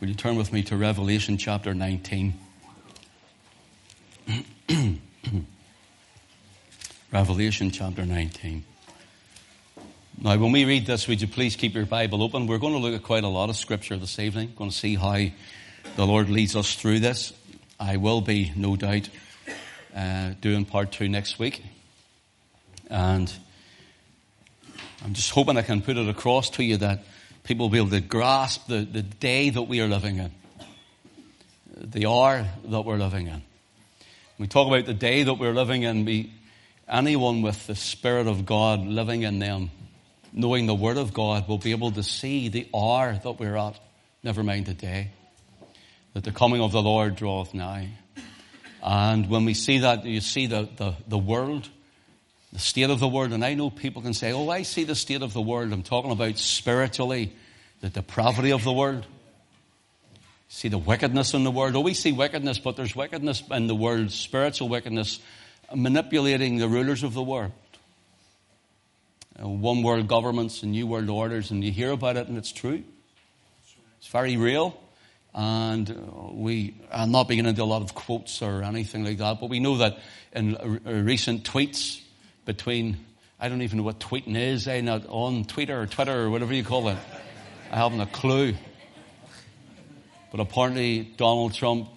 Will you turn with me to Revelation chapter 19? Revelation chapter 19. Now, when we read this, would you please keep your Bible open? We're going to look at quite a lot of scripture this evening. We're going to see how the Lord leads us through this. I will be, no doubt, uh, doing part two next week. And I'm just hoping I can put it across to you that people will be able to grasp the, the day that we are living in, the hour that we're living in. We talk about the day that we're living in. We, anyone with the Spirit of God living in them, knowing the Word of God, will be able to see the hour that we're at, never mind the day. That the coming of the Lord draweth nigh. And when we see that, you see the, the, the world the state of the world. And I know people can say, oh, I see the state of the world. I'm talking about spiritually, the depravity of the world. See the wickedness in the world. Oh, we see wickedness, but there's wickedness in the world, spiritual wickedness, manipulating the rulers of the world. Uh, one world governments and new world orders, and you hear about it, and it's true. It's very real. And uh, we, I'm not beginning into a lot of quotes or anything like that, but we know that in uh, recent tweets between, I don't even know what tweeting is, eh? Not on Twitter or Twitter or whatever you call it. I haven't a clue. But apparently Donald Trump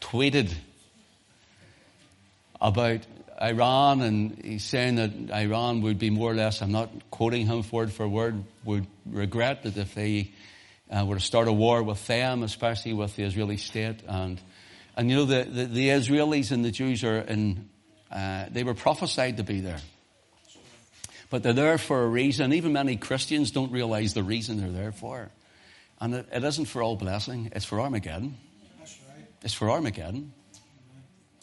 tweeted about Iran and he's saying that Iran would be more or less, I'm not quoting him word for word, would regret that if they uh, were to start a war with them, especially with the Israeli state. And, and you know, the, the, the Israelis and the Jews are in uh, they were prophesied to be there. But they're there for a reason. Even many Christians don't realize the reason they're there for. And it, it isn't for all blessing, it's for Armageddon. It's for Armageddon.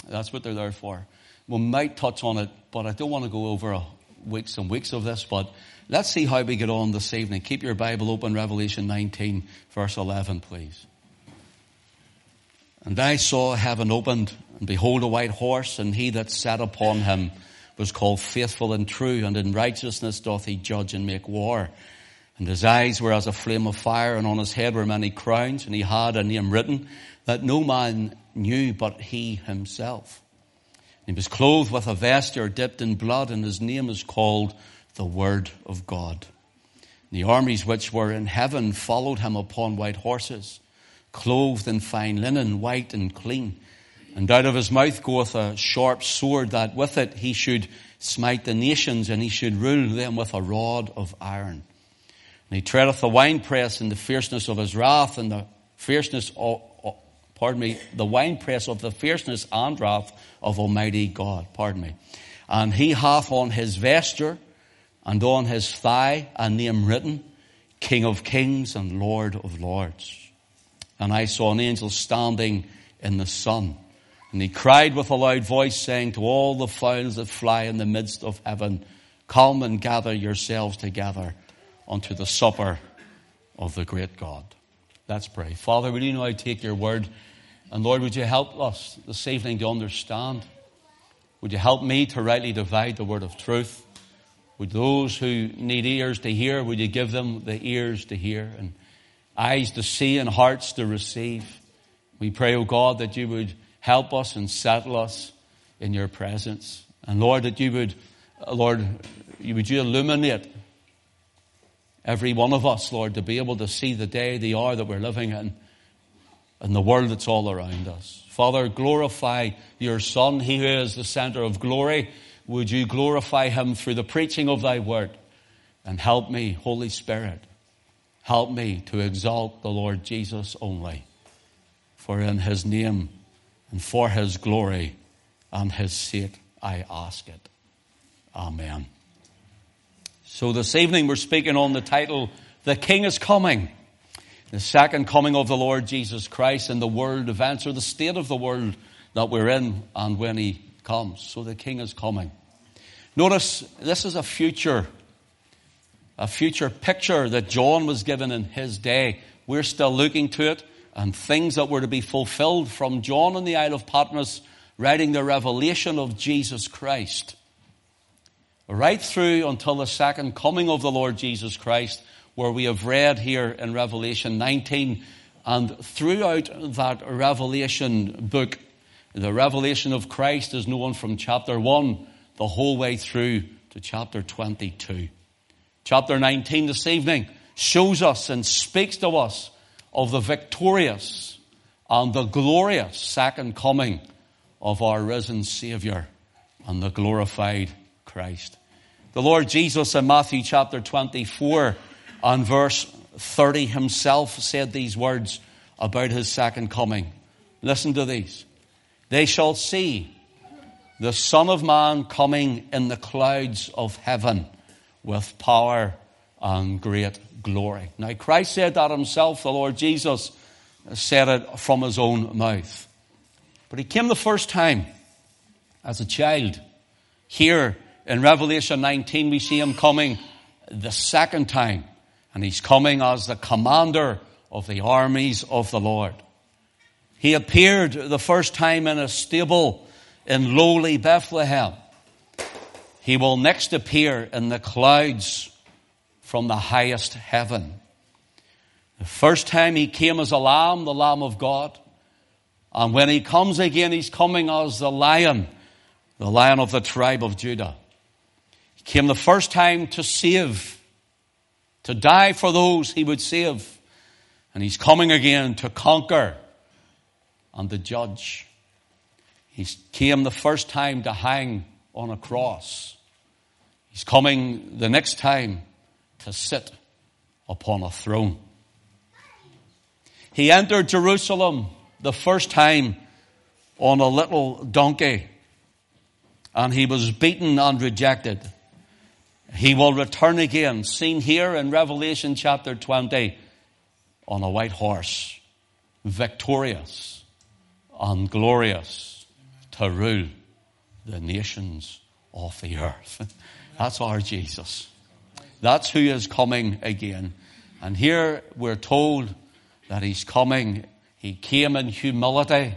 That's what they're there for. We might touch on it, but I don't want to go over weeks and weeks of this. But let's see how we get on this evening. Keep your Bible open, Revelation 19, verse 11, please. And I saw heaven opened, and behold a white horse, and he that sat upon him was called faithful and true, and in righteousness doth he judge and make war. And his eyes were as a flame of fire, and on his head were many crowns, and he had a name written that no man knew but he himself. And he was clothed with a vesture dipped in blood, and his name is called the Word of God. And the armies which were in heaven followed him upon white horses clothed in fine linen, white and clean. And out of his mouth goeth a sharp sword, that with it he should smite the nations, and he should rule them with a rod of iron. And he treadeth the winepress in the fierceness of his wrath, and the fierceness of, pardon me, the winepress of the fierceness and wrath of Almighty God, pardon me. And he hath on his vesture and on his thigh a name written, King of kings and Lord of lords. And I saw an angel standing in the sun. And he cried with a loud voice, saying to all the fowls that fly in the midst of heaven, Come and gather yourselves together unto the supper of the great God. Let's pray. Father, will you now take your word? And Lord, would you help us this evening to understand? Would you help me to rightly divide the word of truth? Would those who need ears to hear, would you give them the ears to hear? And eyes to see and hearts to receive. We pray, O oh God, that you would help us and settle us in your presence. And Lord, that you would, Lord, would you illuminate every one of us, Lord, to be able to see the day, the hour that we're living in, and the world that's all around us. Father, glorify your Son, he who is the center of glory. Would you glorify him through the preaching of thy word? And help me, Holy Spirit, Help me to exalt the Lord Jesus only. For in his name and for his glory and his sake I ask it. Amen. So this evening we're speaking on the title, The King is Coming. The second coming of the Lord Jesus Christ and the world events or the state of the world that we're in and when he comes. So the King is coming. Notice this is a future a future picture that John was given in his day. We're still looking to it and things that were to be fulfilled from John on the Isle of Patmos writing the revelation of Jesus Christ. Right through until the second coming of the Lord Jesus Christ, where we have read here in Revelation 19 And throughout that Revelation book, the revelation of Christ is known from chapter 1 the whole way through to chapter 22. Chapter 19 this evening shows us and speaks to us of the victorious and the glorious second coming of our risen Savior and the glorified Christ. The Lord Jesus in Matthew chapter 24 and verse 30 himself said these words about his second coming. Listen to these. They shall see the Son of Man coming in the clouds of heaven with power and great glory. Now, Christ said that himself, the Lord Jesus said it from his own mouth. But he came the first time as a child. Here in Revelation 19, we see him coming the second time, and he's coming as the commander of the armies of the Lord. He appeared the first time in a stable in lowly Bethlehem. He will next appear in the clouds from the highest heaven. The first time he came as a lamb, the Lamb of God. And when he comes again, he's coming as the lion, the lion of the tribe of Judah. He came the first time to save, to die for those he would save. And he's coming again to conquer and to judge. He came the first time to hang on a cross. He's coming the next time to sit upon a throne. He entered Jerusalem the first time on a little donkey and he was beaten and rejected. He will return again, seen here in Revelation chapter 20, on a white horse, victorious and glorious to rule the nations of the earth. That's our Jesus. That's who is coming again. And here we're told that he's coming. He came in humility.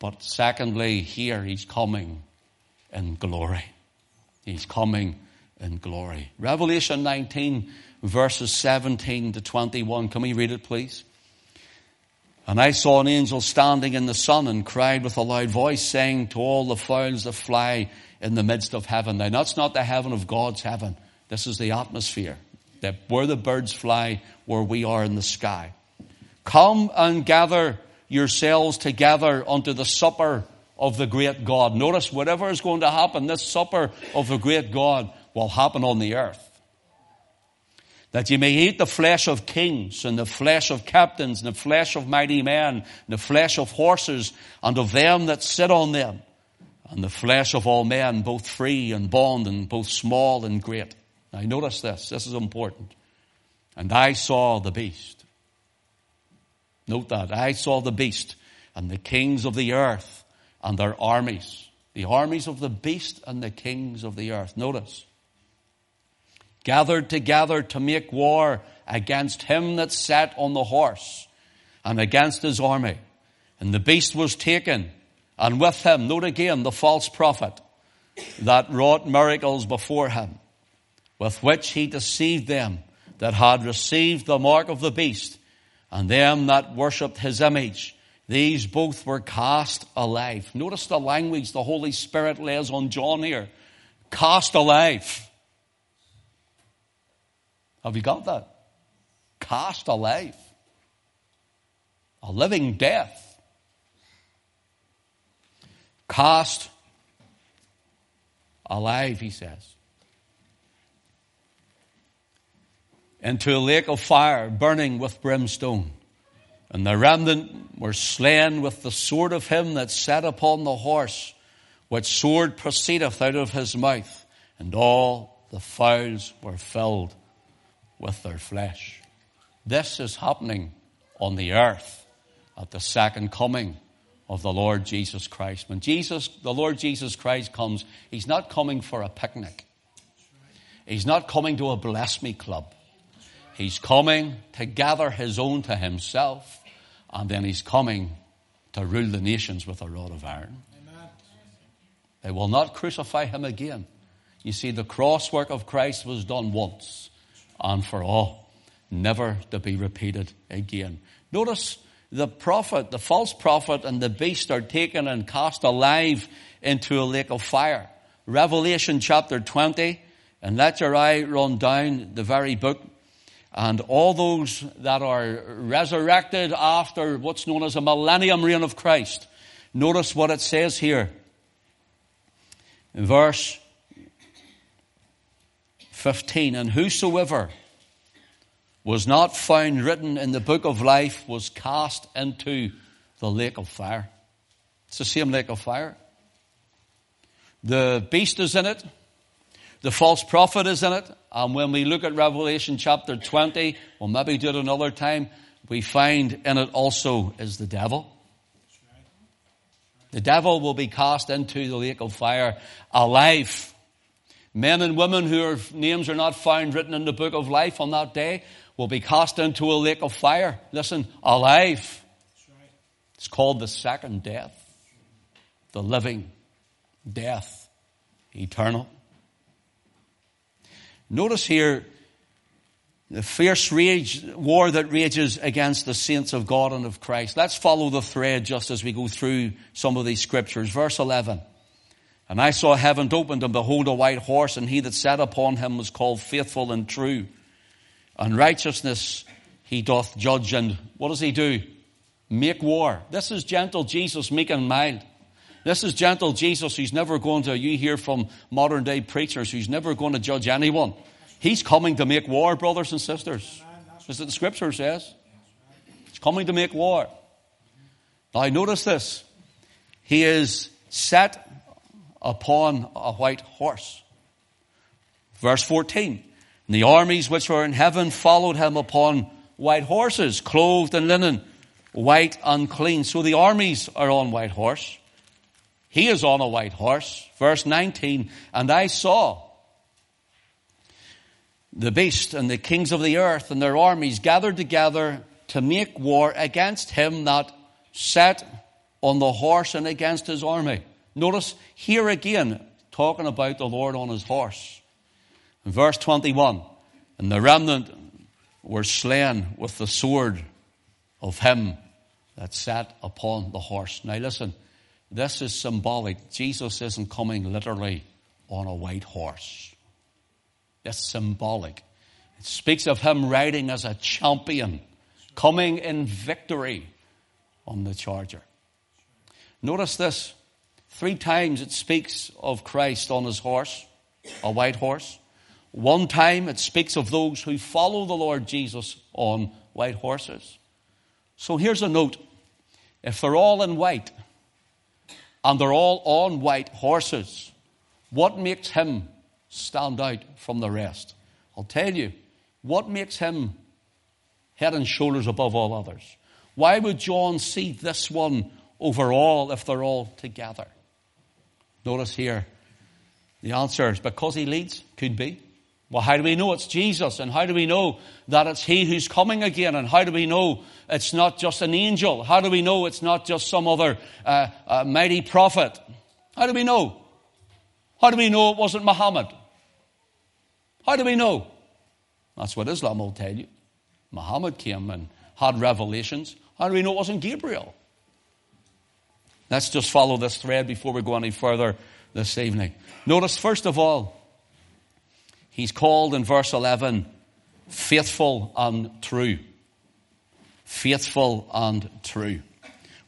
But secondly, here he's coming in glory. He's coming in glory. Revelation 19 verses 17 to 21. Can we read it please? And I saw an angel standing in the sun and cried with a loud voice saying to all the fowls that fly in the midst of heaven. Now that's not the heaven of God's heaven. This is the atmosphere. That where the birds fly, where we are in the sky. Come and gather yourselves together unto the supper of the great God. Notice whatever is going to happen, this supper of the great God will happen on the earth. That you may eat the flesh of kings and the flesh of captains and the flesh of mighty men and the flesh of horses and of them that sit on them and the flesh of all men, both free and bond and both small and great. Now notice this. This is important. And I saw the beast. Note that. I saw the beast and the kings of the earth and their armies. The armies of the beast and the kings of the earth. Notice. Gathered together to make war against him that sat on the horse and against his army. And the beast was taken and with him, note again, the false prophet that wrought miracles before him, with which he deceived them that had received the mark of the beast, and them that worshipped his image. These both were cast alive. Notice the language the Holy Spirit lays on John here. Cast alive. Have you got that? Cast alive. A living death cast alive, he says, into a lake of fire burning with brimstone. And the remnant were slain with the sword of him that sat upon the horse, which sword proceedeth out of his mouth, and all the fowls were filled with their flesh. This is happening on the earth at the second coming of the Lord Jesus Christ. When Jesus, the Lord Jesus Christ comes, He's not coming for a picnic. He's not coming to a bless me club. He's coming to gather His own to Himself, and then He's coming to rule the nations with a rod of iron. Amen. They will not crucify Him again. You see, the cross work of Christ was done once and for all. never to be repeated again. Notice the prophet, the false prophet and the beast are taken and cast alive into a lake of fire. Revelation chapter 20, and let your eye run down the very book. And all those that are resurrected after what's known as a millennium reign of Christ. Notice what it says here. In verse 15, and whosoever was not found written in the book of life was cast into the lake of fire. It's the same lake of fire. The beast is in it. The false prophet is in it. And when we look at Revelation chapter 20, we'll maybe do it another time, we find in it also is the devil. The devil will be cast into the lake of fire alive. Men and women whose names are not found written in the book of life on that day will be cast into a lake of fire. Listen, alive. It's called the second death. The living death. Eternal. Notice here the fierce rage, war that rages against the saints of God and of Christ. Let's follow the thread just as we go through some of these scriptures. Verse 11. And I saw heaven opened and behold a white horse and he that sat upon him was called faithful and true and righteousness he doth judge. And what does he do? Make war. This is gentle Jesus, meek and mild. This is gentle Jesus who's never going to, you hear from modern day preachers, who's never going to judge anyone. He's coming to make war, brothers and sisters. That's what the scripture says. He's coming to make war. Now notice this. He is set upon a white horse. Verse 14. And the armies which were in heaven followed him upon white horses, clothed in linen, white and clean. So the armies are on white horse. He is on a white horse. Verse 19, and I saw the beast and the kings of the earth and their armies gathered together to make war against him that sat on the horse and against his army. Notice here again, talking about the Lord on his horse. Verse 21, and the remnant were slain with the sword of him that sat upon the horse. Now listen, this is symbolic. Jesus isn't coming literally on a white horse. It's symbolic. It speaks of him riding as a champion, coming in victory on the charger. Notice this. Three times it speaks of Christ on his horse, a white horse. One time it speaks of those who follow the Lord Jesus on white horses. So here's a note. If they're all in white and they're all on white horses, what makes him stand out from the rest? I'll tell you, what makes him head and shoulders above all others? Why would John see this one over all if they're all together? Notice here, the answer is because he leads, could be. Well, how do we know it's Jesus? And how do we know that it's He who's coming again? And how do we know it's not just an angel? How do we know it's not just some other uh, uh, mighty prophet? How do we know? How do we know it wasn't Muhammad? How do we know? That's what Islam will tell you. Muhammad came and had revelations. How do we know it wasn't Gabriel? Let's just follow this thread before we go any further this evening. Notice, first of all, He's called in verse 11 faithful and true. Faithful and true.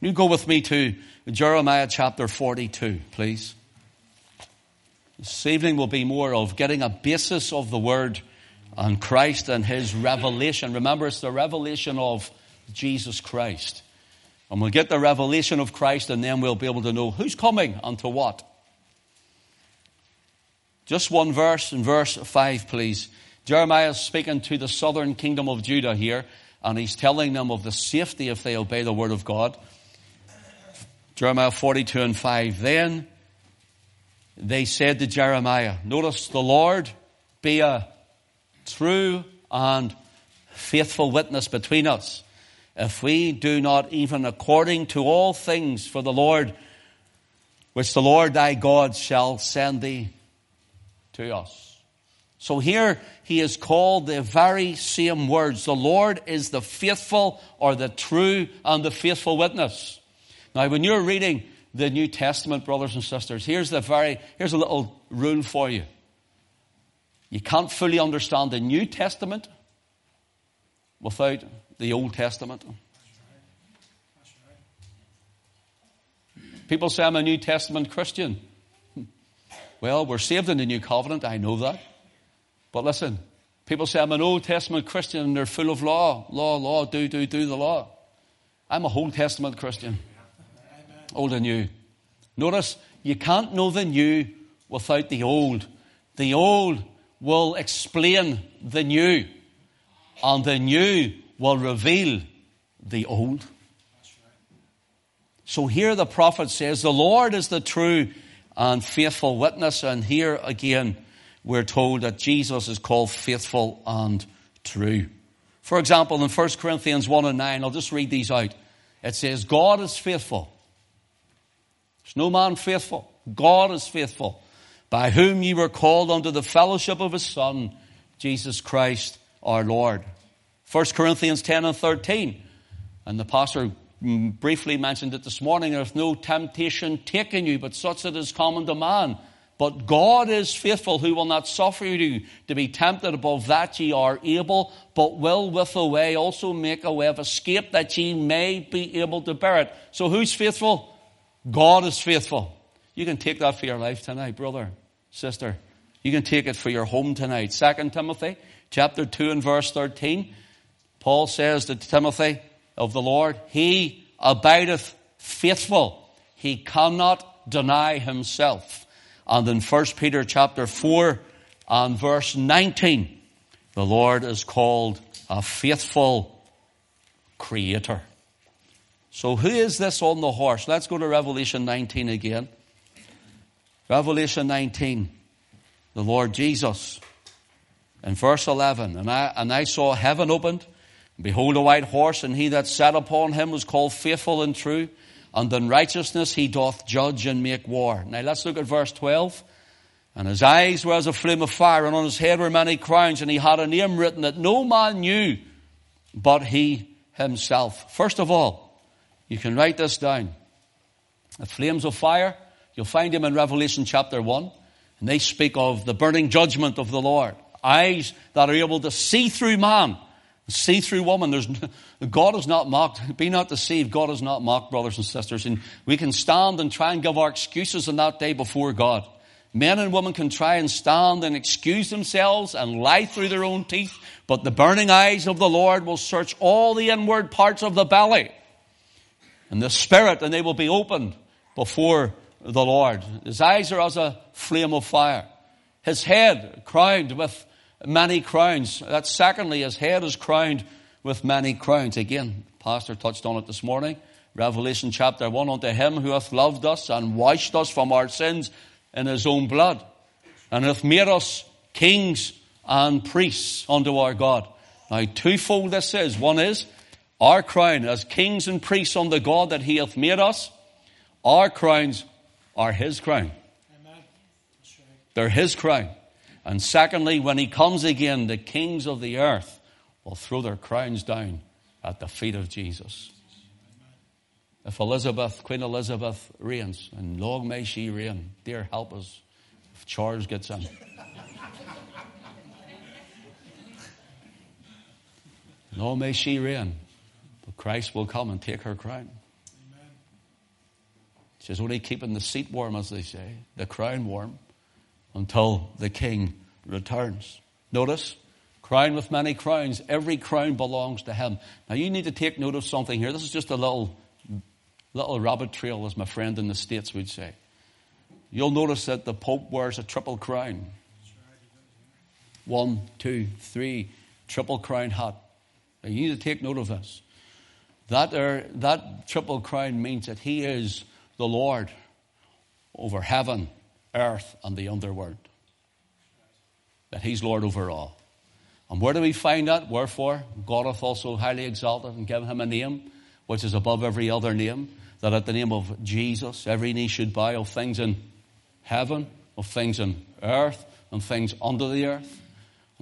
Will You go with me to Jeremiah chapter 42, please. This evening will be more of getting a basis of the word and Christ and his revelation. Remember, it's the revelation of Jesus Christ. And we'll get the revelation of Christ and then we'll be able to know who's coming and to what. Just one verse in verse 5, please. Jeremiah is speaking to the southern kingdom of Judah here, and he's telling them of the safety if they obey the word of God. Jeremiah 42 and 5. Then they said to Jeremiah, notice the Lord be a true and faithful witness between us. If we do not even according to all things for the Lord, which the Lord thy God shall send thee to us. So here he is called the very same words. The Lord is the faithful or the true and the faithful witness. Now, when you're reading the New Testament, brothers and sisters, here's the very, here's a little rule for you. You can't fully understand the New Testament without the Old Testament. People say I'm a New Testament Christian. Well, we're saved in the New Covenant, I know that. But listen, people say I'm an Old Testament Christian and they're full of law. Law, law, do, do, do the law. I'm a Old Testament Christian. Old and new. Notice, you can't know the new without the old. The old will explain the new, and the new will reveal the old. So here the prophet says, The Lord is the true and faithful witness. And here again, we're told that Jesus is called faithful and true. For example, in 1 Corinthians 1 and 9, I'll just read these out. It says, God is faithful. There's no man faithful. God is faithful by whom ye were called unto the fellowship of his Son, Jesus Christ our Lord. 1 Corinthians 10 and 13. And the pastor briefly mentioned it this morning. There's no temptation taken you, but such that is common to man. But God is faithful, who will not suffer you to be tempted above that ye are able, but will with a way also make a way of escape that ye may be able to bear it. So who's faithful? God is faithful. You can take that for your life tonight, brother sister. You can take it for your home tonight. Second Timothy chapter 2 and verse 13. Paul says to Timothy of the Lord, He abideth faithful. He cannot deny himself. And in 1 Peter chapter 4 and verse 19, the Lord is called a faithful creator. So who is this on the horse? Let's go to Revelation 19 again. Revelation 19, the Lord Jesus. In verse 11, and I, and I saw heaven opened, behold a white horse, and he that sat upon him was called faithful and true, and in righteousness he doth judge and make war. Now let's look at verse 12. And his eyes were as a flame of fire, and on his head were many crowns, and he had a name written that no man knew but he himself. First of all, you can write this down. The flames of fire You'll find him in Revelation chapter 1. And they speak of the burning judgment of the Lord. Eyes that are able to see through man, see through woman. There's, God is not mocked. Be not deceived. God is not mocked, brothers and sisters. And we can stand and try and give our excuses on that day before God. Men and women can try and stand and excuse themselves and lie through their own teeth, but the burning eyes of the Lord will search all the inward parts of the belly and the spirit, and they will be opened before the Lord. His eyes are as a flame of fire. His head crowned with many crowns. That secondly, his head is crowned with many crowns. Again, Pastor touched on it this morning. Revelation chapter 1 unto him who hath loved us and washed us from our sins in his own blood and hath made us kings and priests unto our God. Now, twofold this is. One is our crown as kings and priests unto God that he hath made us. Our crowns are his crown. They're his crown. And secondly, when he comes again, the kings of the earth will throw their crowns down at the feet of Jesus. If Elizabeth, Queen Elizabeth reigns, and long may she reign, dear help us if Charles gets in. long may she reign, but Christ will come and take her crown. She's only keeping the seat warm, as they say, the crown warm, until the king returns. Notice, crown with many crowns. Every crown belongs to him. Now you need to take note of something here. This is just a little, little rabbit trail, as my friend in the States would say. You'll notice that the Pope wears a triple crown. One, two, three, triple crown hat. Now you need to take note of this. That, er, that triple crown means that he is the Lord over heaven, earth, and the underworld. That He's Lord over all. And where do we find that? Wherefore, God hath also highly exalted and given Him a name which is above every other name, that at the name of Jesus every knee should bow of things in heaven, of things in earth, and things under the earth.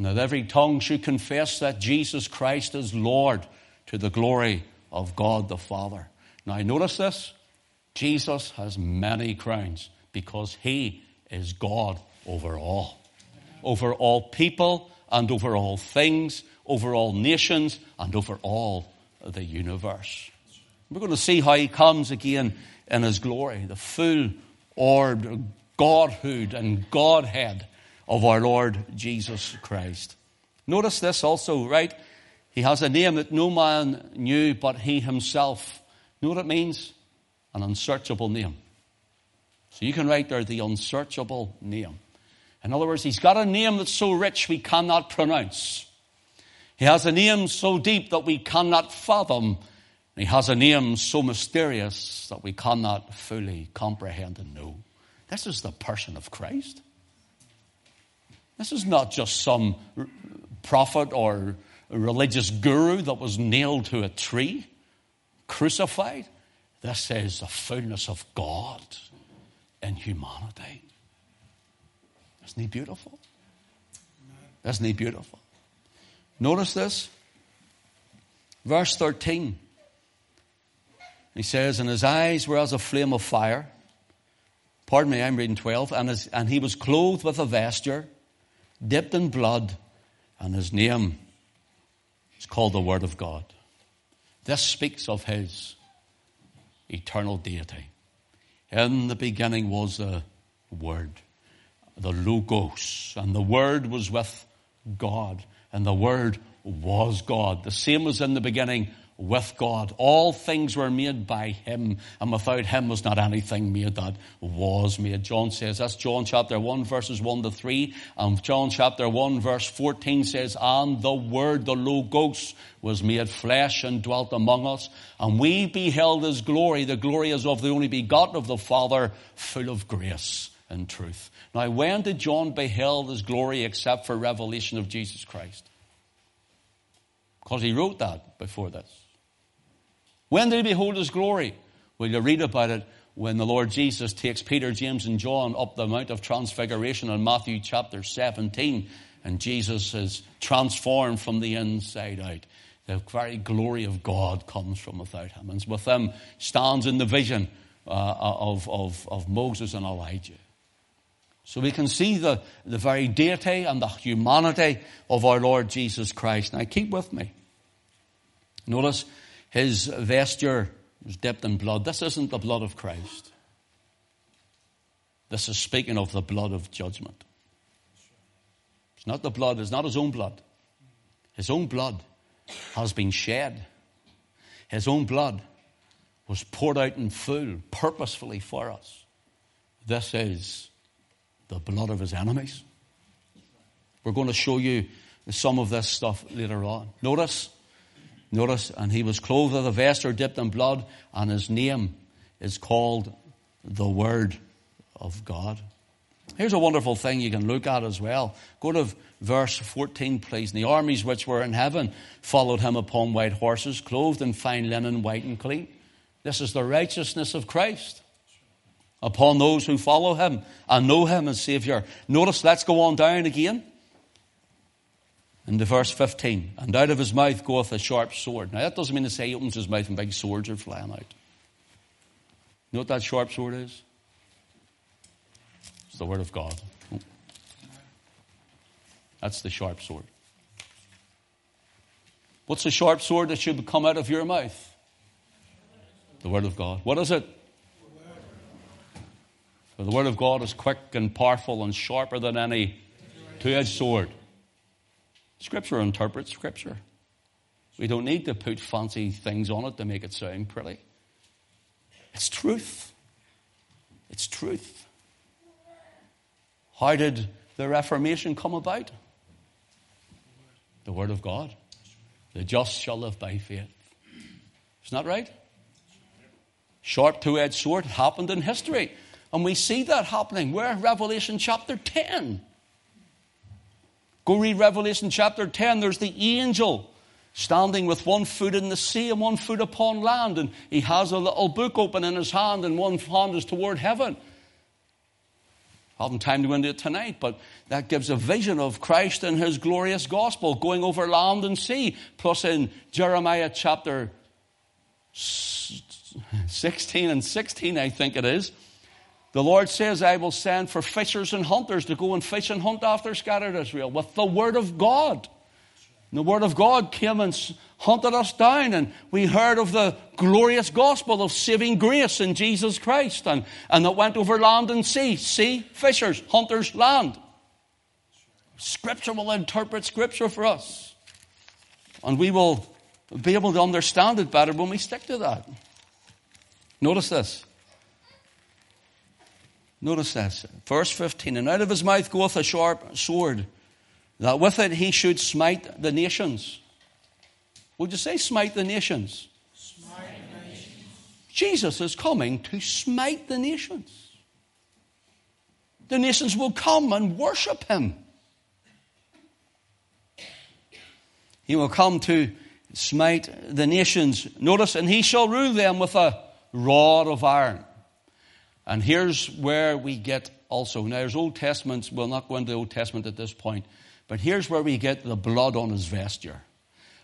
and that every tongue should confess that Jesus Christ is Lord to the glory of God the Father. Now, notice this Jesus has many crowns because he is God over all, over all people and over all things, over all nations and over all the universe. We're going to see how he comes again in his glory, the full orbed Godhood and Godhead of our Lord Jesus Christ. Notice this also, right? He has a name that no man knew but he himself. Know what it means? An unsearchable name. So you can write there the unsearchable name. In other words, he's got a name that's so rich we cannot pronounce. He has a name so deep that we cannot fathom. He has a name so mysterious that we cannot fully comprehend and know. This is the person of Christ. This is not just some prophet or religious guru that was nailed to a tree, crucified. This is the fullness of God in humanity. Isn't he beautiful? Isn't he beautiful? Notice this. Verse 13. He says, And his eyes were as a flame of fire. Pardon me, I'm reading 12. And, his, and he was clothed with a vesture, dipped in blood, and his name is called the Word of God. This speaks of his eternal deity. In the beginning was the Word, the Logos, and the Word was with God, and the Word was God. The same was in the beginning with God. All things were made by Him, and without Him was not anything made that was made. John says, that's John chapter 1 verses 1 to 3, and John chapter 1 verse 14 says, and the Word, the Logos, was made flesh and dwelt among us, and we beheld His glory. The glory is of the only begotten of the Father, full of grace and truth. Now, when did John beheld His glory except for revelation of Jesus Christ? Because he wrote that before this. When did he behold his glory? Well, you read about it when the Lord Jesus takes Peter, James, and John up the Mount of Transfiguration in Matthew chapter 17, and Jesus is transformed from the inside out. The very glory of God comes from without him. And with him stands in the vision uh, of, of, of Moses and Elijah. So we can see the, the very deity and the humanity of our Lord Jesus Christ. Now keep with me. Notice his vesture was dipped in blood. This isn't the blood of Christ. This is speaking of the blood of judgment. It's not the blood, it's not his own blood. His own blood has been shed. His own blood was poured out in full, purposefully for us. This is the blood of his enemies. We're going to show you some of this stuff later on. Notice Notice, and he was clothed with a vesture dipped in blood, and his name is called the Word of God. Here's a wonderful thing you can look at as well. Go to verse 14, please. And the armies which were in heaven followed him upon white horses, clothed in fine linen, white and clean. This is the righteousness of Christ upon those who follow him and know him as Savior. Notice, let's go on down again into verse 15. And out of his mouth goeth a sharp sword. Now that doesn't mean to say he opens his mouth and big swords are flying out. You know what that sharp sword is? It's the word of God. That's the sharp sword. What's the sharp sword that should come out of your mouth? The word of God. What is it? For the word of God is quick and powerful and sharper than any two-edged sword Scripture interprets Scripture. We don't need to put fancy things on it to make it sound pretty. It's truth. It's truth. How did the Reformation come about? The Word of God. The just shall live by faith. Isn't that right? Sharp two edged sword happened in history. And we see that happening. Where? Revelation chapter 10. Go read Revelation chapter 10. There's the angel standing with one foot in the sea and one foot upon land. And he has a little book open in his hand, and one hand is toward heaven. I haven't time to go into it tonight, but that gives a vision of Christ and his glorious gospel going over land and sea. Plus, in Jeremiah chapter 16 and 16, I think it is, the Lord says, I will send for fishers and hunters to go and fish and hunt after scattered Israel with the word of God. And the word of God came and hunted us down, and we heard of the glorious gospel of saving grace in Jesus Christ, and, and that went over land and sea. Sea, fishers, hunters, land. Scripture will interpret Scripture for us. And we will be able to understand it better when we stick to that. Notice this. Notice this. Verse 15. And out of his mouth goeth a sharp sword, that with it he should smite the nations. Would you say smite the nations? Smite the nations. Jesus is coming to smite the nations. The nations will come and worship him. He will come to smite the nations. Notice, and he shall rule them with a rod of iron. And here's where we get also. Now, there's Old Testaments. We'll not go into the Old Testament at this point. But here's where we get the blood on his vesture.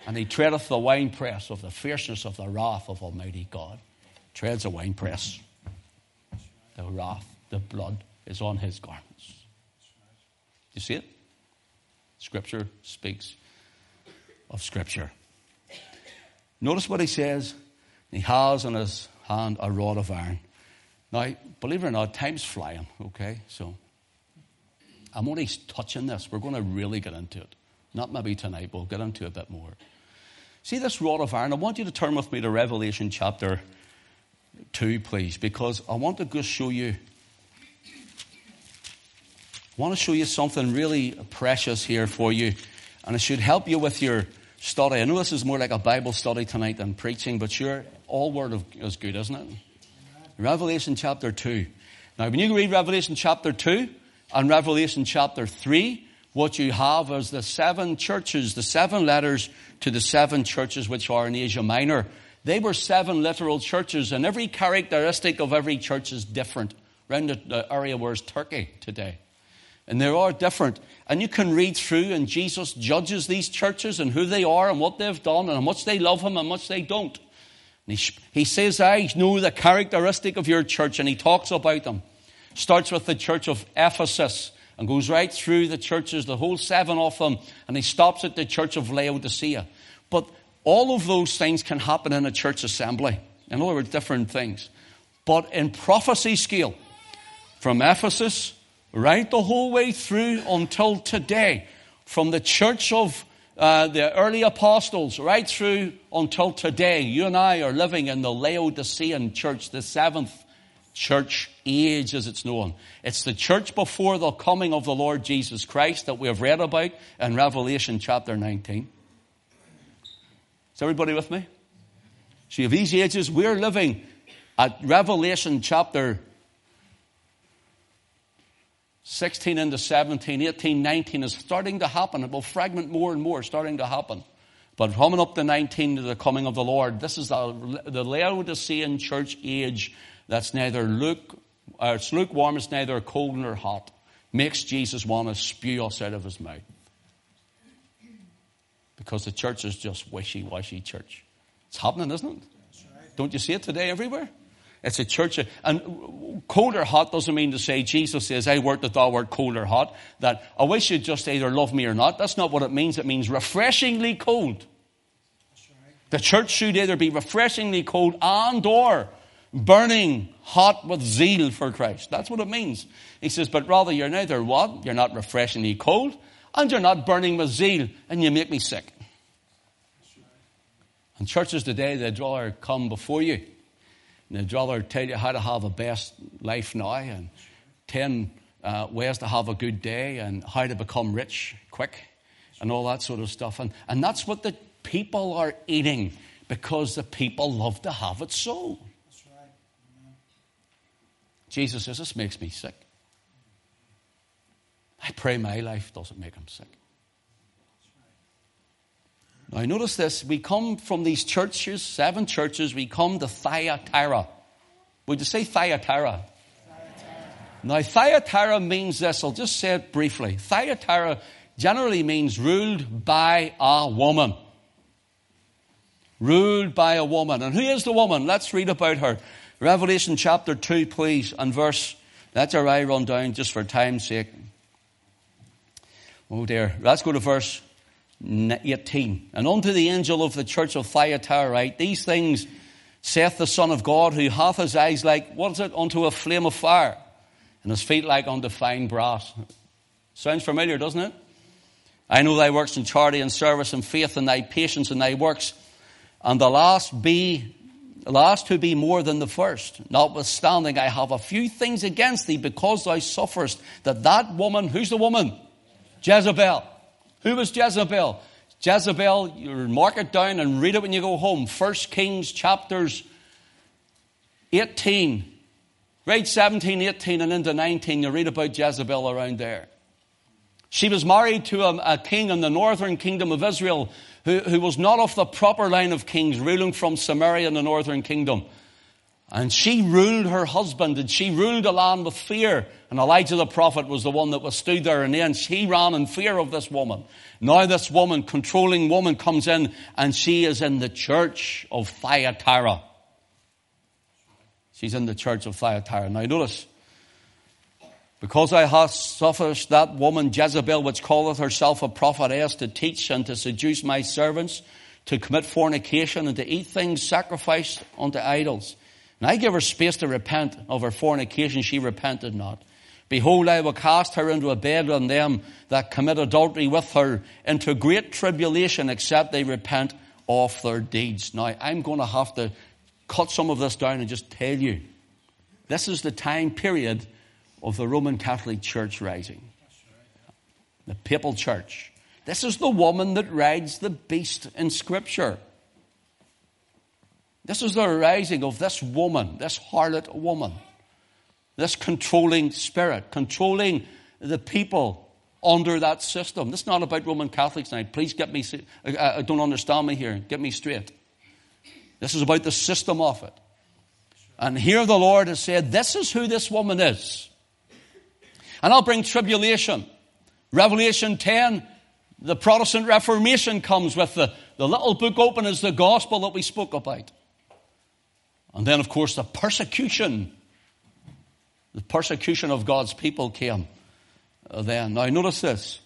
And he treadeth the winepress of the fierceness of the wrath of Almighty God. Treads the winepress. The wrath, the blood is on his garments. You see it? Scripture speaks of Scripture. Notice what he says. He has in his hand a rod of iron. Now, believe it or not, time's flying, okay? So I'm only touching this. We're going to really get into it. Not maybe tonight, but we'll get into it a bit more. See this rod of iron? I want you to turn with me to Revelation chapter 2, please, because I want to just show you. I want to show you something really precious here for you, and it should help you with your study. I know this is more like a Bible study tonight than preaching, but sure, all word of, is good, isn't it? Revelation chapter 2. Now, when you read Revelation chapter 2 and Revelation chapter 3, what you have is the seven churches, the seven letters to the seven churches which are in Asia Minor. They were seven literal churches, and every characteristic of every church is different. Around the area where is Turkey today. And they are different. And you can read through, and Jesus judges these churches and who they are and what they've done and how much they love Him and how much they don't. And he, he says, I know the characteristic of your church, and he talks about them. Starts with the church of Ephesus and goes right through the churches, the whole seven of them, and he stops at the church of Laodicea. But all of those things can happen in a church assembly. In other words, different things. But in prophecy scale, from Ephesus right the whole way through until today, from the church of uh, the early apostles right through until today, you and I are living in the Laodicean church, the seventh church age as it's known. It's the church before the coming of the Lord Jesus Christ that we have read about in Revelation chapter 19. Is everybody with me? So you have these ages. We're living at Revelation chapter 16 into 17, 18, 19 is starting to happen. It will fragment more and more, starting to happen. But coming up to 19 to the coming of the Lord, this is the, the Laodicean church age that's neither luke, uh, it's lukewarm, it's neither cold nor hot. Makes Jesus want to spew us out of his mouth. Because the church is just wishy-washy church. It's happening, isn't it? Don't you see it today everywhere? It's a church. And cold or hot doesn't mean to say Jesus says, I work that thou art cold or hot. That I wish you'd just either love me or not. That's not what it means. It means refreshingly cold. The church should either be refreshingly cold and or burning hot with zeal for Christ. That's what it means. He says, but rather you're neither what? You're not refreshingly cold and you're not burning with zeal and you make me sick. And churches today, they'd rather come before you and they'd rather tell you how to have a best life now and 10 uh, ways to have a good day and how to become rich quick and all that sort of stuff. And, and that's what the people are eating because the people love to have it so. Right. Jesus says, This makes me sick. I pray my life doesn't make him sick. Now, notice this. We come from these churches, seven churches, we come to Thyatira. Would you say Thyatira? Thyatira. Now, Thyatira means this. I'll just say it briefly. Thyatira generally means ruled by a woman. Ruled by a woman. And who is the woman? Let's read about her. Revelation chapter 2, please, and verse, that's our eye run down just for time's sake. Oh dear. Let's go to verse 18. And unto the angel of the church of Thyatira write, These things saith the Son of God, who hath his eyes like, what is it, unto a flame of fire, and his feet like unto fine brass. Sounds familiar, doesn't it? I know thy works in charity and service and faith and thy patience and thy works, and the last be last to be more than the first. Notwithstanding, I have a few things against thee because thou sufferest that that woman, who's the woman? Jezebel. Who was Jezebel? Jezebel, you mark it down and read it when you go home. First Kings chapters 18. Read 17, 18 and into 19. You read about Jezebel around there. She was married to a, a king in the northern kingdom of Israel who, who was not of the proper line of kings, ruling from Samaria in the northern kingdom. And she ruled her husband, and she ruled the land with fear. And Elijah the prophet was the one that was stood there, and then she ran in fear of this woman. Now this woman, controlling woman, comes in, and she is in the church of Thyatira. She's in the church of Thyatira. Now notice, because I have suffered that woman Jezebel, which calleth herself a prophetess, to teach and to seduce my servants, to commit fornication and to eat things sacrificed unto idols. And I gave her space to repent of her fornication, she repented not. Behold, I will cast her into a bed on them that commit adultery with her into great tribulation, except they repent of their deeds. Now, I'm going to have to cut some of this down and just tell you this is the time period of the Roman Catholic Church rising. The papal church. This is the woman that rides the beast in Scripture. This is the rising of this woman, this harlot woman, this controlling spirit, controlling the people under that system. This is not about Roman Catholics now. Please get me, I uh, uh, don't understand me here. Get me straight. This is about the system of it. And here the Lord has said, this is who this woman is. And I'll bring tribulation. Revelation 10, the Protestant Reformation comes with the, the little book open as the gospel that we spoke about. And then, of course, the persecution. The persecution of God's people came uh, then. Now, notice this.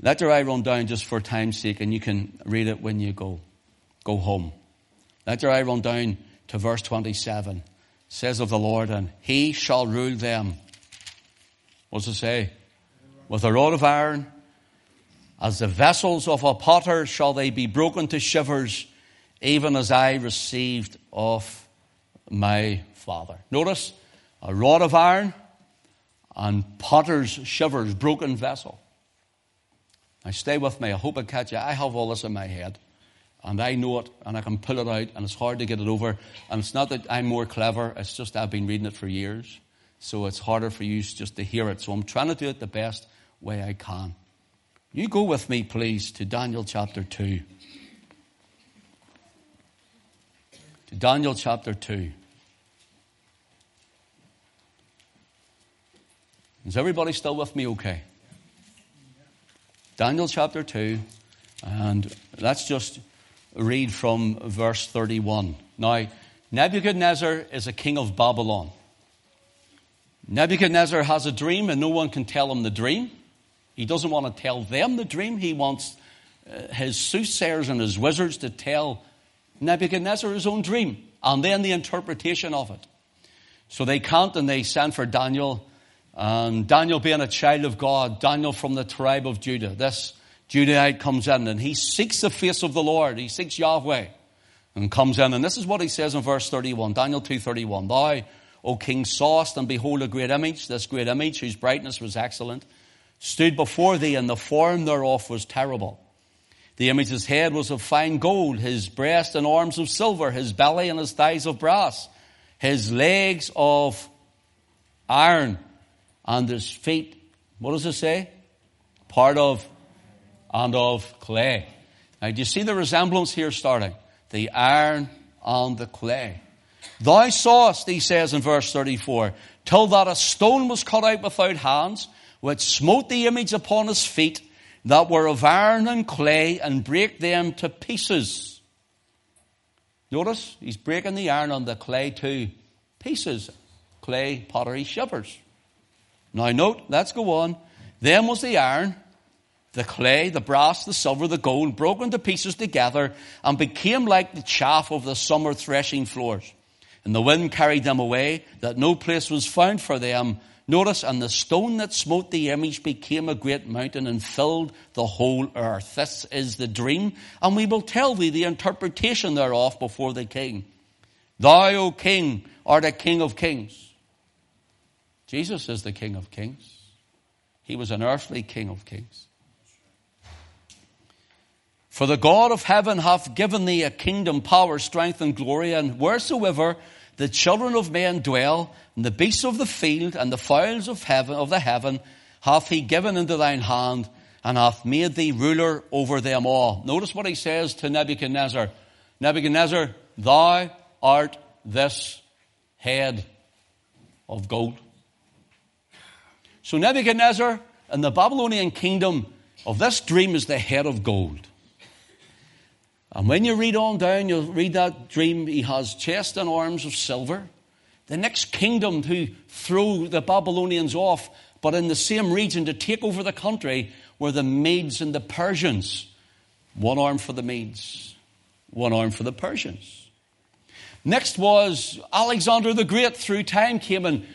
Let your eye run down just for time's sake, and you can read it when you go, go home. Let your eye run down to verse 27. It says of the Lord, and he shall rule them What's it say? With a rod of iron, as the vessels of a potter shall they be broken to shivers, even as I received of my Father. Notice, a rod of iron and potter's shivers, broken vessel. Now stay with me. I hope I catch you. I have all this in my head. And I know it, and I can pull it out, and it's hard to get it over. And it's not that I'm more clever, it's just I've been reading it for years so it's harder for you just to hear it. So I'm trying to do it the best way I can. You go with me, please, to Daniel chapter 2. To Daniel chapter 2. Is everybody still with me okay? Daniel chapter 2, and let's just read from verse 31. Now, Nebuchadnezzar is a king of Babylon. Nebuchadnezzar has a dream and no one can tell him the dream. He doesn't want to tell them the dream. He wants uh, his soothsayers and his wizards to tell Nebuchadnezzar his own dream and then the interpretation of it. So they can't and they send for Daniel. And Daniel being a child of God, Daniel from the tribe of Judah, this Judahite comes in and he seeks the face of the Lord. He seeks Yahweh and comes in. And this is what he says in verse 31, Daniel 2.31. Thou O king, sawest, and behold a great image, this great image, whose brightness was excellent, stood before thee, and the form thereof was terrible. The image's head was of fine gold, his breast and arms of silver, his belly and his thighs of brass, his legs of iron, and his feet, what does it say? Part of, and of clay. Now, do you see the resemblance here starting? The iron and the clay. Thou sawest, he says in verse 34, till that a stone was cut out without hands, which smote the image upon his feet, that were of iron and clay, and brake them to pieces. Notice, he's breaking the iron and the clay to pieces. Clay, pottery, shivers. Now note, let's go on. Then was the iron, the clay, the brass, the silver, the gold, broken to pieces together, and became like the chaff of the summer threshing floors. And the wind carried them away, that no place was found for them. Notice, and the stone that smote the image became a great mountain and filled the whole earth. This is the dream, and we will tell thee the interpretation thereof before the king. Thou, O king, art a king of kings. Jesus is the king of kings. He was an earthly king of kings. For the God of heaven hath given thee a kingdom, power, strength, and glory, and wheresoever the children of men dwell, and the beasts of the field, and the fowls of heaven, of the heaven, hath he given into thine hand, and hath made thee ruler over them all. Notice what he says to Nebuchadnezzar. Nebuchadnezzar, thou art this head of gold. So Nebuchadnezzar and the Babylonian kingdom of this dream is the head of gold. And when you read on down, you'll read that dream. He has chest and arms of silver. The next kingdom to throw the Babylonians off, but in the same region to take over the country, were the Medes and the Persians. One arm for the Medes, one arm for the Persians. Next was Alexander the Great through time came and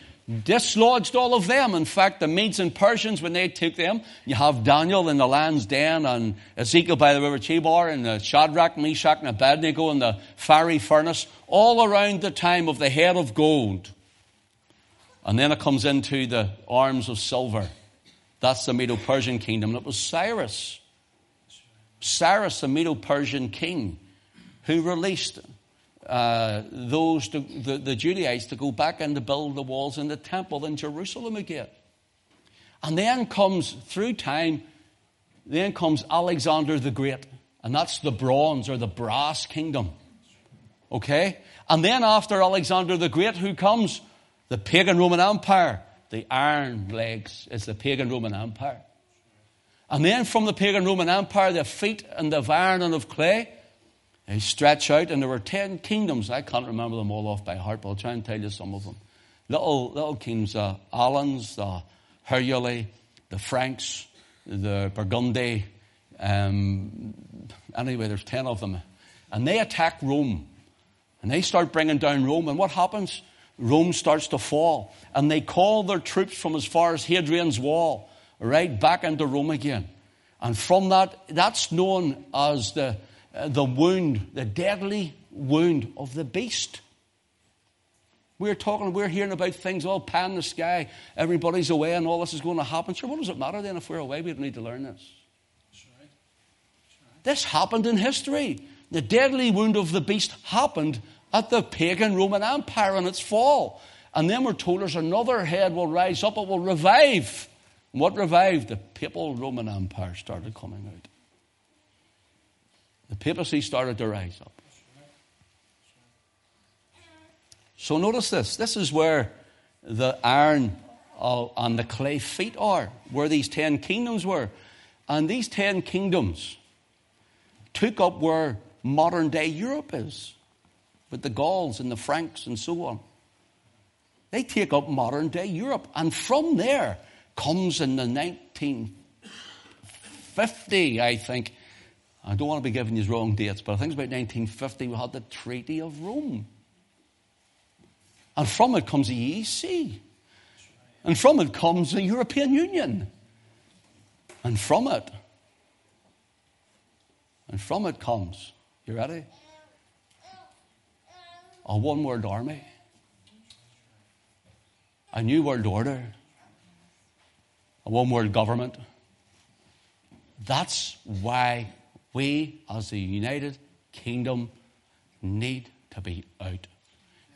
dislodged all of them. In fact, the Medes and Persians, when they took them, you have Daniel in the lion's den and Ezekiel by the river Chebar and uh, Shadrach, Meshach, and Abednego in the fiery furnace, all around the time of the head of gold. And then it comes into the arms of silver. That's the Medo Persian kingdom. And it was Cyrus, Cyrus, the Medo Persian king, who released uh, those, to, the, the Judahites, to go back and to build the walls in the temple in Jerusalem again. And then comes, through time, then comes Alexander the Great. And that's the bronze or the brass kingdom. Okay? And then after Alexander the Great, who comes? The pagan Roman Empire. The iron legs is the pagan Roman Empire. And then from the pagan Roman Empire, the feet and of iron and of clay, they stretch out, and there were ten kingdoms. I can't remember them all off by heart, but I'll try and tell you some of them. Little, little kings, the uh, Alans, the Heruli, the Franks, the Burgundy. Um, anyway, there's ten of them. And they attack Rome. And they start bringing down Rome. And what happens? Rome starts to fall. And they call their troops from as far as Hadrian's Wall, right back into Rome again. And from that, that's known as the uh, the wound, the deadly wound of the beast. We're talking, we're hearing about things all pan in the sky, everybody's away, and all this is going to happen. Sure, what does it matter then if we're away? We don't need to learn this. That's right. That's right. This happened in history. The deadly wound of the beast happened at the pagan Roman Empire and its fall. And then we're told there's another head will rise up, it will revive. And what revived? The papal Roman Empire started coming out the papacy started to rise up. So notice this. This is where the iron and the clay feet are, where these ten kingdoms were. And these ten kingdoms took up where modern day Europe is, with the Gauls and the Franks and so on. They take up modern day Europe. And from there comes in the 1950, I think, I don't want to be giving you wrong dates, but I think it's about 1950 we had the Treaty of Rome. And from it comes the EEC. And from it comes the European Union. And from it, and from it comes, you ready? A one world army, a new world order, a one world government. That's why we, as the United Kingdom, need to be out.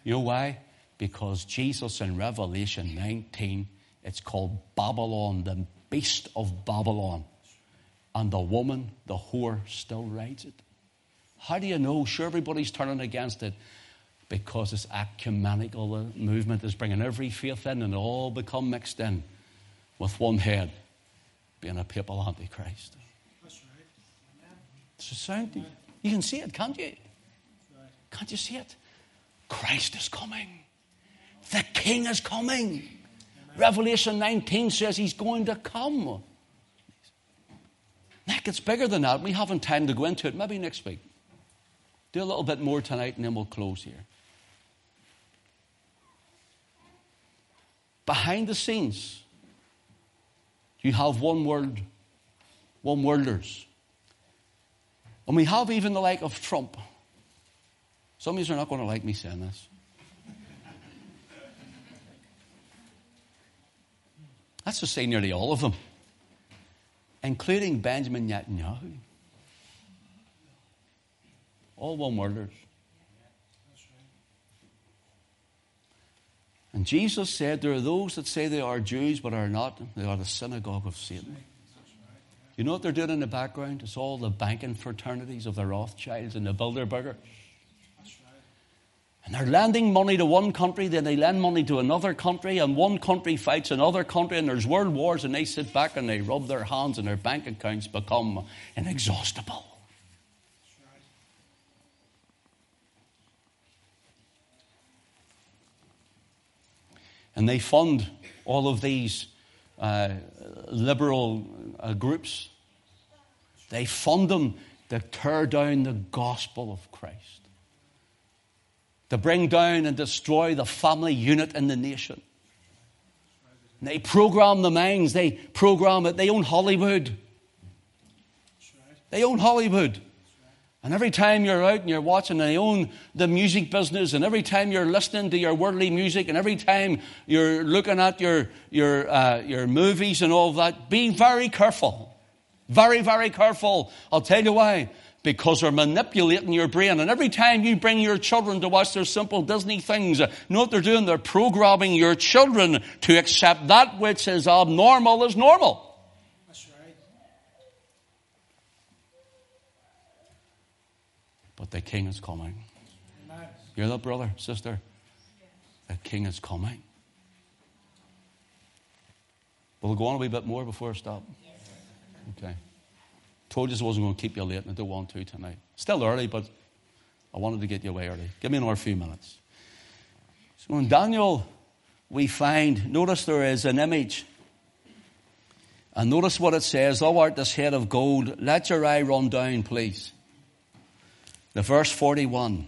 You know why? Because Jesus in Revelation 19, it's called Babylon, the beast of Babylon. And the woman, the whore, still rides it. How do you know? Sure, everybody's turning against it. because this ecumenical movement is bringing every faith in and all become mixed in with one head, being a papal antichrist. A. You can see it, can't you? Can't you see it? Christ is coming. The King is coming. Revelation 19 says he's going to come. That gets bigger than that. We haven't time to go into it. Maybe next week. Do a little bit more tonight and then we'll close here. Behind the scenes, you have one world, one worlders. And we have even the like of Trump. Some of you are not going to like me saying this. That's to say nearly all of them, including Benjamin Netanyahu. All one worlders. And Jesus said, There are those that say they are Jews but are not. They are the synagogue of Satan. You know what they're doing in the background? It's all the banking fraternities of the Rothschilds and the Bilderbergers. And they're lending money to one country, then they lend money to another country, and one country fights another country, and there's world wars, and they sit back and they rub their hands, and their bank accounts become inexhaustible. And they fund all of these uh, liberal uh, groups. They fund them to tear down the gospel of Christ to bring down and destroy the family unit in the nation. And they program the minds, they program it. They own Hollywood. They own Hollywood. And every time you're out and you're watching, they own the music business, and every time you're listening to your worldly music, and every time you're looking at your, your, uh, your movies and all that, be very careful. Very, very careful. I'll tell you why because they're manipulating your brain. And every time you bring your children to watch their simple Disney things, you know what they're doing? They're programming your children to accept that which is abnormal as normal. That's right. But the king is coming. You're the brother, sister? The king is coming. We'll we go on a wee bit more before I stop? Okay. Told you I wasn't going to keep you late, and I don't want to tonight. Still early, but I wanted to get you away early. Give me another few minutes. So in Daniel, we find, notice there is an image. And notice what it says, Thou art this head of gold, let your eye run down, please. The verse 41.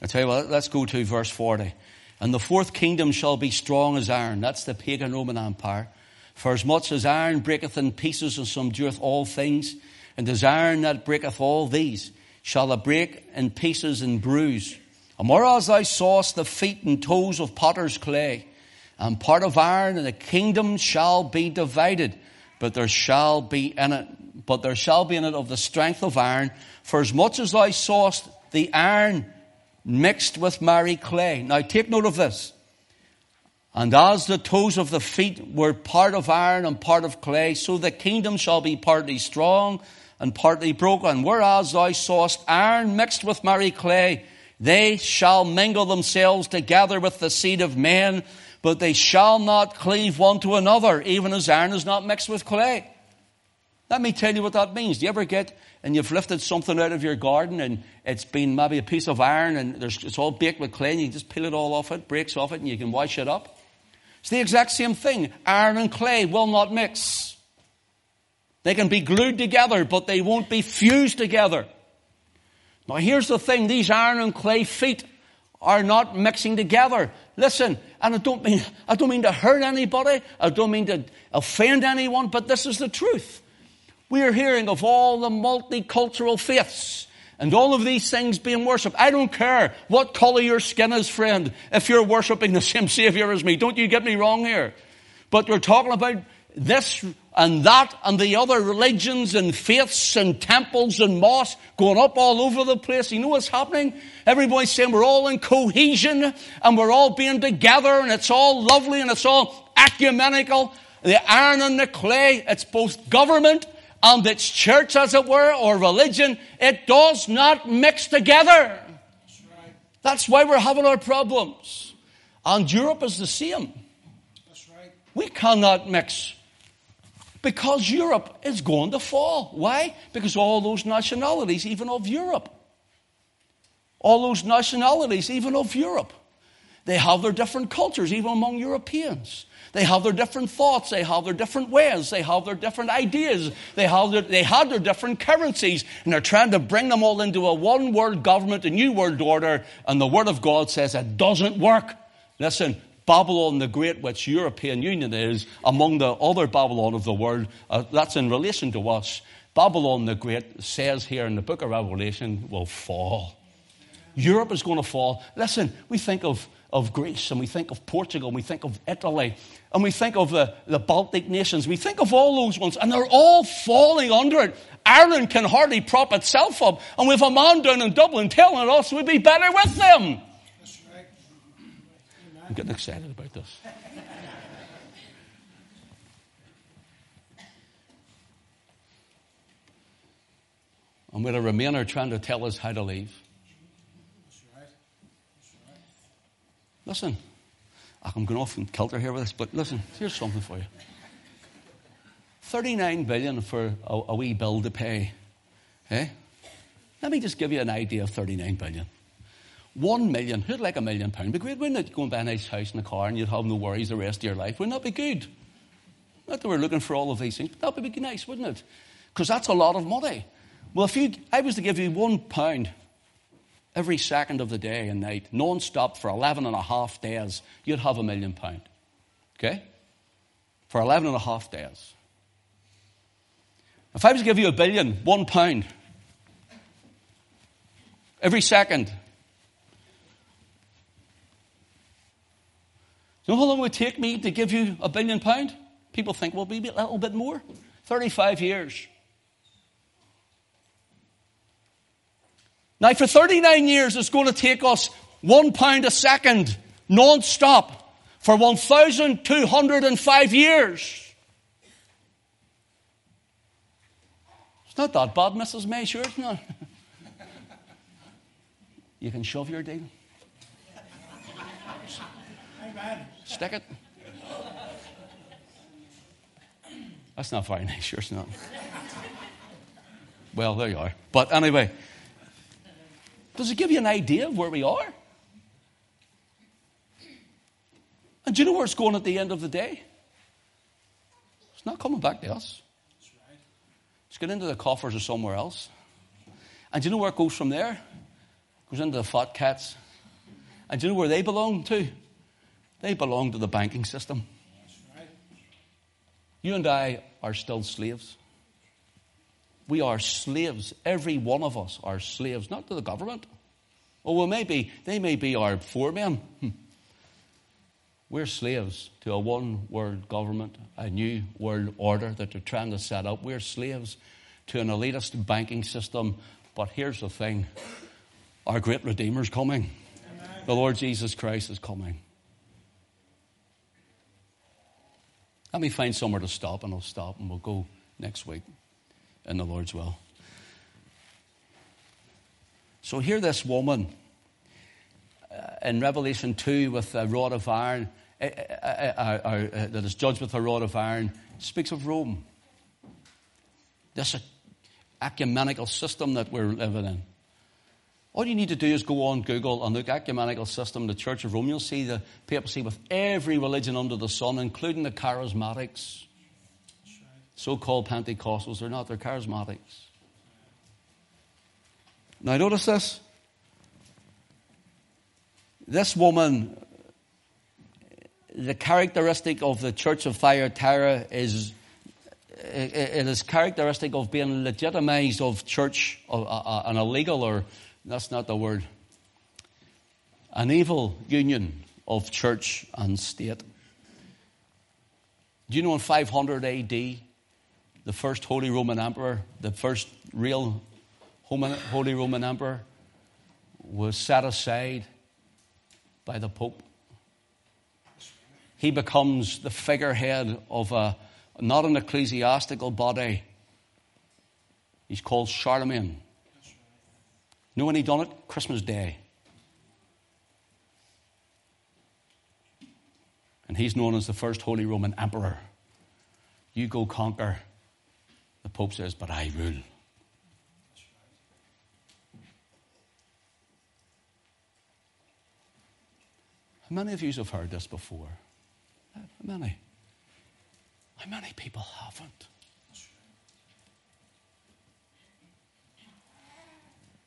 I tell you what, let's go to verse 40. And the fourth kingdom shall be strong as iron. That's the pagan Roman Empire. For as much as iron breaketh in pieces and subdueth all things, and as iron that breaketh all these, shall it break in pieces and bruise. And whereas thou sawest the feet and toes of potter's clay, and part of iron, and the kingdom shall be divided, but there shall be in it, but there shall be in it of the strength of iron. For as much as thou sawest the iron mixed with miry clay. Now take note of this. And as the toes of the feet were part of iron and part of clay, so the kingdom shall be partly strong and partly broken. Whereas thou sawest iron mixed with miry clay, they shall mingle themselves together with the seed of men, but they shall not cleave one to another, even as iron is not mixed with clay. Let me tell you what that means. Do you ever get and you've lifted something out of your garden and it's been maybe a piece of iron and it's all baked with clay and you just peel it all off it, breaks off it, and you can wash it up? It's the exact same thing. Iron and clay will not mix. They can be glued together, but they won't be fused together. Now here's the thing, these iron and clay feet are not mixing together. Listen, and I don't mean, I don't mean to hurt anybody, I don't mean to offend anyone, but this is the truth. We are hearing of all the multicultural faiths and all of these things being worshipped. I don't care what color your skin is, friend, if you're worshipping the same Savior as me. Don't you get me wrong here. But we're talking about this and that and the other religions and faiths and temples and mosques going up all over the place. You know what's happening? Everybody's saying we're all in cohesion and we're all being together and it's all lovely and it's all ecumenical. The iron and the clay, it's both government and its church, as it were, or religion, it does not mix together. That's why we're having our problems. And Europe is the same. Right. We cannot mix because Europe is going to fall. Why? Because all those nationalities, even of Europe, all those nationalities, even of Europe, they have their different cultures, even among Europeans. They have their different thoughts, they have their different ways, they have their different ideas, they have their, they have their different currencies, and they're trying to bring them all into a one world government, a new world order, and the Word of God says it doesn't work. Listen, Babylon the Great, which European Union is, among the other Babylon of the world, uh, that's in relation to us. Babylon the Great says here in the book of Revelation will fall. Europe is going to fall. Listen, we think of, of Greece and we think of Portugal and we think of Italy and we think of the, the Baltic nations. We think of all those ones and they're all falling under it. Ireland can hardly prop itself up. And we have a man down in Dublin telling us we'd be better with them. I'm getting excited about this. and with a Remainer trying to tell us how to live. Listen, I'm going off in kilter here with this, but listen, here's something for you. 39 billion for a, a wee bill to pay. Eh? Let me just give you an idea of 39 billion. One million, who'd like a million pounds? Be great, wouldn't it? Go and buy a nice house and a car and you'd have no worries the rest of your life. Wouldn't that be good? Not that we're looking for all of these things, but that would be nice, wouldn't it? Because that's a lot of money. Well, if you, I was to give you one pound every second of the day and night, non-stop for 11 and a half days, you'd have a million pound. Okay? For 11 and a half days. If I was to give you a billion, one pound, every second, you know how long it would take me to give you a billion pound? People think, well, maybe a little bit more. 35 years. Now, for 39 years, it's going to take us one pound a second, non-stop, for 1,205 years. It's not that bad, Mrs. May, sure it's not. you can shove your deal. Stick it. That's not very nice, sure it's not. Well, there you are. But anyway, does it give you an idea of where we are? And do you know where it's going at the end of the day? It's not coming back to us. It's going into the coffers or somewhere else. And do you know where it goes from there? It goes into the fat cats. And do you know where they belong to? They belong to the banking system. You and I are still slaves. We are slaves. Every one of us are slaves, not to the government. Oh, well, maybe they may be our foremen. Hmm. We're slaves to a one world government, a new world order that they're trying to set up. We're slaves to an elitist banking system. But here's the thing our great Redeemer's coming. Amen. The Lord Jesus Christ is coming. Let me find somewhere to stop, and I'll stop, and we'll go next week in the Lord's will. So, here, this woman uh, in Revelation 2 with a rod of iron, uh, uh, that is judged with a rod of iron, speaks of Rome. This ecumenical system that we're living in. All you need to do is go on Google and look ecumenical system, the Church of Rome. You'll see the papacy with every religion under the sun, including the charismatics. So-called Pentecostals, they're not, they're charismatics. Now notice this. This woman, the characteristic of the Church of Thyatira is it is characteristic of being legitimized of church, of, uh, an illegal or that's not the word. An evil union of church and state. Do you know in 500 AD, the first Holy Roman Emperor, the first real Holy Roman Emperor, was set aside by the Pope. He becomes the figurehead of a, not an ecclesiastical body. He's called Charlemagne. Know when he done it? Christmas Day. And he's known as the first Holy Roman Emperor. You go conquer the Pope says, but I rule. How many of you have heard this before? How many? How many people haven't?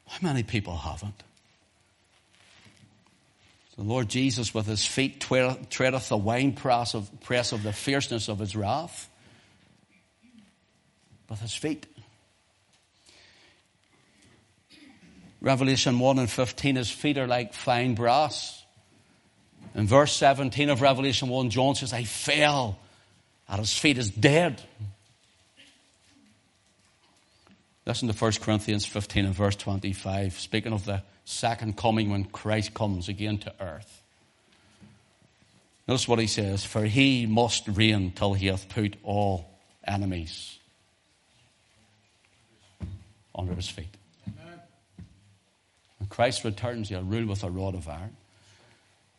How many people haven't? The Lord Jesus, with his feet, treadeth the winepress of, press of the fierceness of his wrath. With his feet. Revelation 1 and 15, his feet are like fine brass. In verse 17 of Revelation 1, John says, I fell at his feet as dead. Listen to 1 Corinthians 15 and verse 25, speaking of the second coming when Christ comes again to earth. Notice what he says, for he must reign till he hath put all enemies under his feet. When Christ returns, he'll rule with a rod of iron.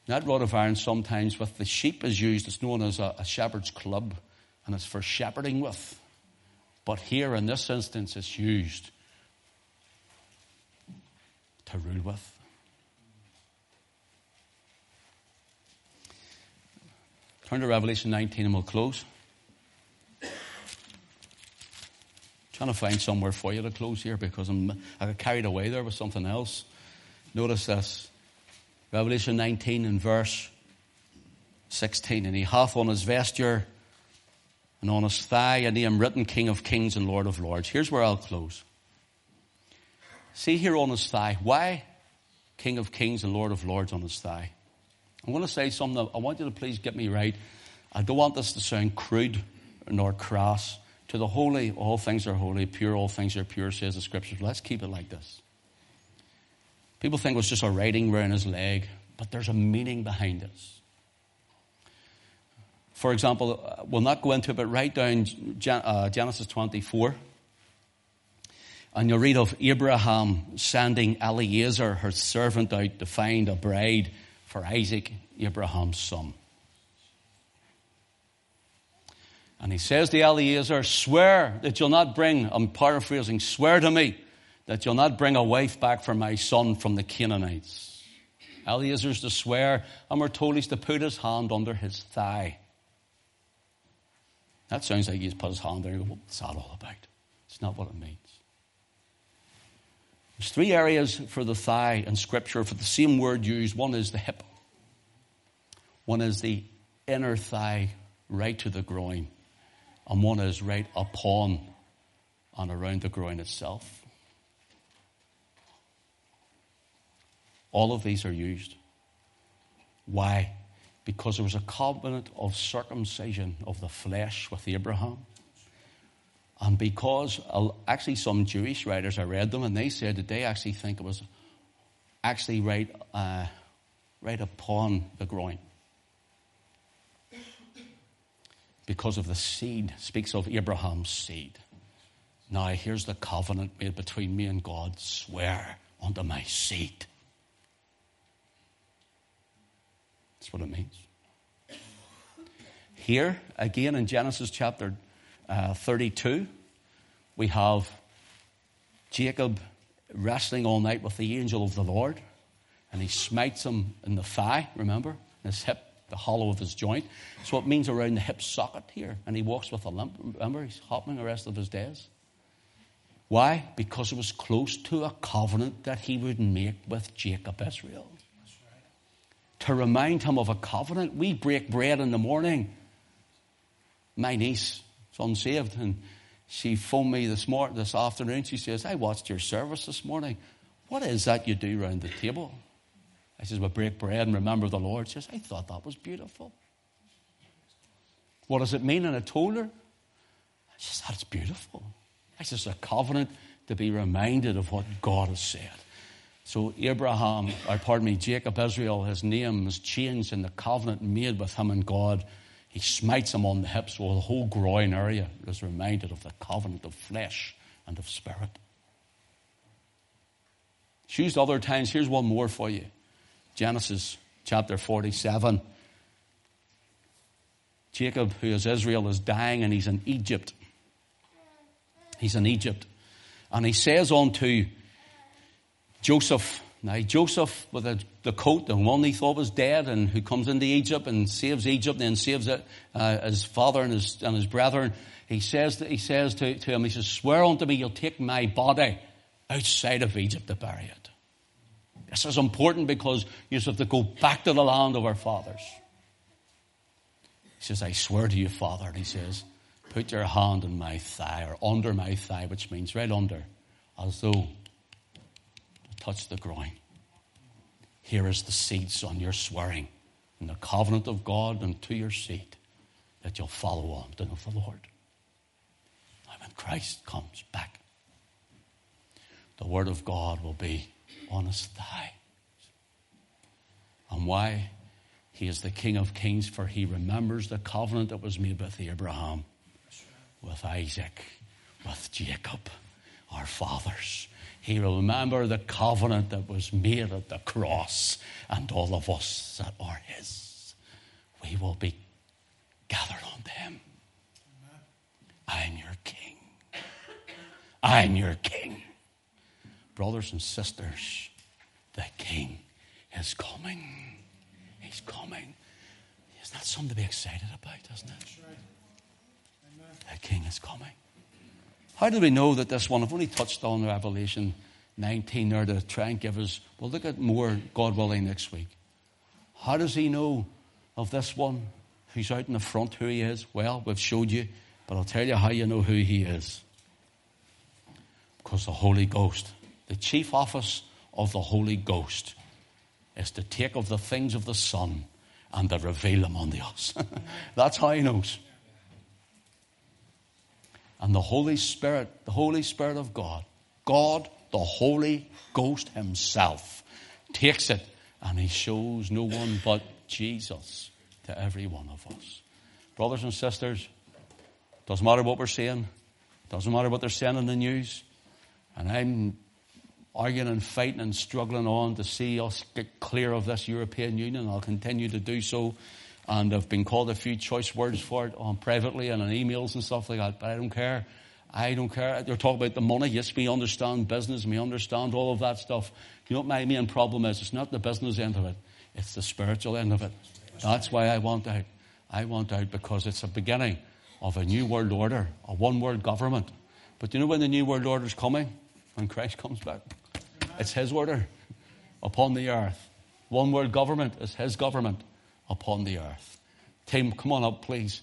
That rod of iron sometimes with the sheep is used, it's known as a, a shepherd's club, and it's for shepherding with. But here in this instance, it's used to rule with. Turn to Revelation 19 and we'll close. Trying to find somewhere for you to close here because I'm, I got carried away there with something else. Notice this. Revelation 19 and verse 16. And he hath on his vesture and on his thigh a name written King of Kings and Lord of Lords. Here's where I'll close. See here on his thigh. Why King of Kings and Lord of Lords on his thigh? I'm going to say something. I want you to please get me right. I don't want this to sound crude nor crass. To the holy, all things are holy. Pure, all things are pure, says the scriptures. Let's keep it like this. People think it was just a writing around his leg, but there's a meaning behind this. For example, uh, we'll not go into it, but write down uh, Genesis 24. And you'll read of Abraham sending Eliezer, her servant, out to find a bride for Isaac, Abraham's son. And he says to Eliezer, Swear that you'll not bring, I'm paraphrasing, swear to me that you'll not bring a wife back for my son from the Canaanites. Eliezer's to swear, and we're told he's to put his hand under his thigh. That sounds like he's put his hand there what's that all about? It's not what it means. There's three areas for the thigh in Scripture for the same word used. One is the hip, one is the inner thigh right to the groin, and one is right upon and around the groin itself. All of these are used. Why? because there was a covenant of circumcision of the flesh with Abraham. And because actually some Jewish writers, I read them, and they said that they actually think it was actually right, uh, right upon the groin. Because of the seed, speaks of Abraham's seed. Now here's the covenant made between me and God. Swear unto my seed. That's what it means. Here, again in Genesis chapter uh, 32, we have Jacob wrestling all night with the angel of the Lord, and he smites him in the thigh, remember, in his hip, the hollow of his joint. So it means around the hip socket here, and he walks with a limp. Remember, he's hopping the rest of his days. Why? Because it was close to a covenant that he would make with Jacob Israel to remind him of a covenant. We break bread in the morning. My niece is unsaved, and she phoned me this morning, this afternoon. She says, "I watched your service this morning. What is that you do round the table?" I says, "We break bread and remember the Lord." She says, "I thought that was beautiful." What does it mean? And I told her. She says, "That's beautiful." I says, "A covenant to be reminded of what God has said." So Abraham, or pardon me, Jacob Israel, his name is changed in the covenant made with him and God. He smites him on the hips, while the whole groin area is reminded of the covenant of flesh and of spirit. It's used other times. Here's one more for you. Genesis chapter 47. Jacob, who is Israel, is dying and he's in Egypt. He's in Egypt. And he says unto Joseph, now Joseph with the, the coat, the one he thought was dead and who comes into Egypt and saves Egypt and then saves it, uh, his father and his, and his brethren, he says, that, he says to, to him, he says, swear unto me you'll take my body outside of Egypt to bury it. This is important because you have to go back to the land of our fathers. He says, I swear to you, Father. And he says, put your hand on my thigh or under my thigh, which means right under, as though to touch the groin. Here is the seed, son, you're swearing in the covenant of God and to your seed that you'll follow on to know the Lord. Now, when Christ comes back, the word of God will be on his thigh. And why? He is the King of Kings, for he remembers the covenant that was made with Abraham, with Isaac, with Jacob, our fathers. He will remember the covenant that was made at the cross, and all of us that are his. We will be gathered unto him. I'm your king. I'm your king. Brothers and sisters, the king is coming. He's coming. Isn't that something to be excited about, isn't it? The king is coming. How do we know that this one, I've only touched on Revelation 19 there to try and give us, we'll look at more, God willing, next week. How does he know of this one who's out in the front who he is? Well, we've showed you, but I'll tell you how you know who he is. Because the Holy Ghost, the chief office of the Holy Ghost, is to take of the things of the Son and to reveal them unto us. That's how he knows. And the Holy Spirit, the Holy Spirit of God, God, the Holy Ghost Himself, takes it and He shows no one but Jesus to every one of us. Brothers and sisters, doesn't matter what we're saying, doesn't matter what they're saying in the news, and I'm arguing and fighting and struggling on to see us get clear of this European Union. I'll continue to do so. And I've been called a few choice words for it on privately and on emails and stuff like that, but I don't care. I don't care. They're talking about the money. Yes, we understand business. We understand all of that stuff. You know what my main problem is? It's not the business end of it. It's the spiritual end of it. That's why I want out. I want out because it's a beginning of a new world order, a one world government. But do you know when the new world order is coming? When Christ comes back. It's His order upon the earth. One world government is His government upon the earth. Tim, come on up, please.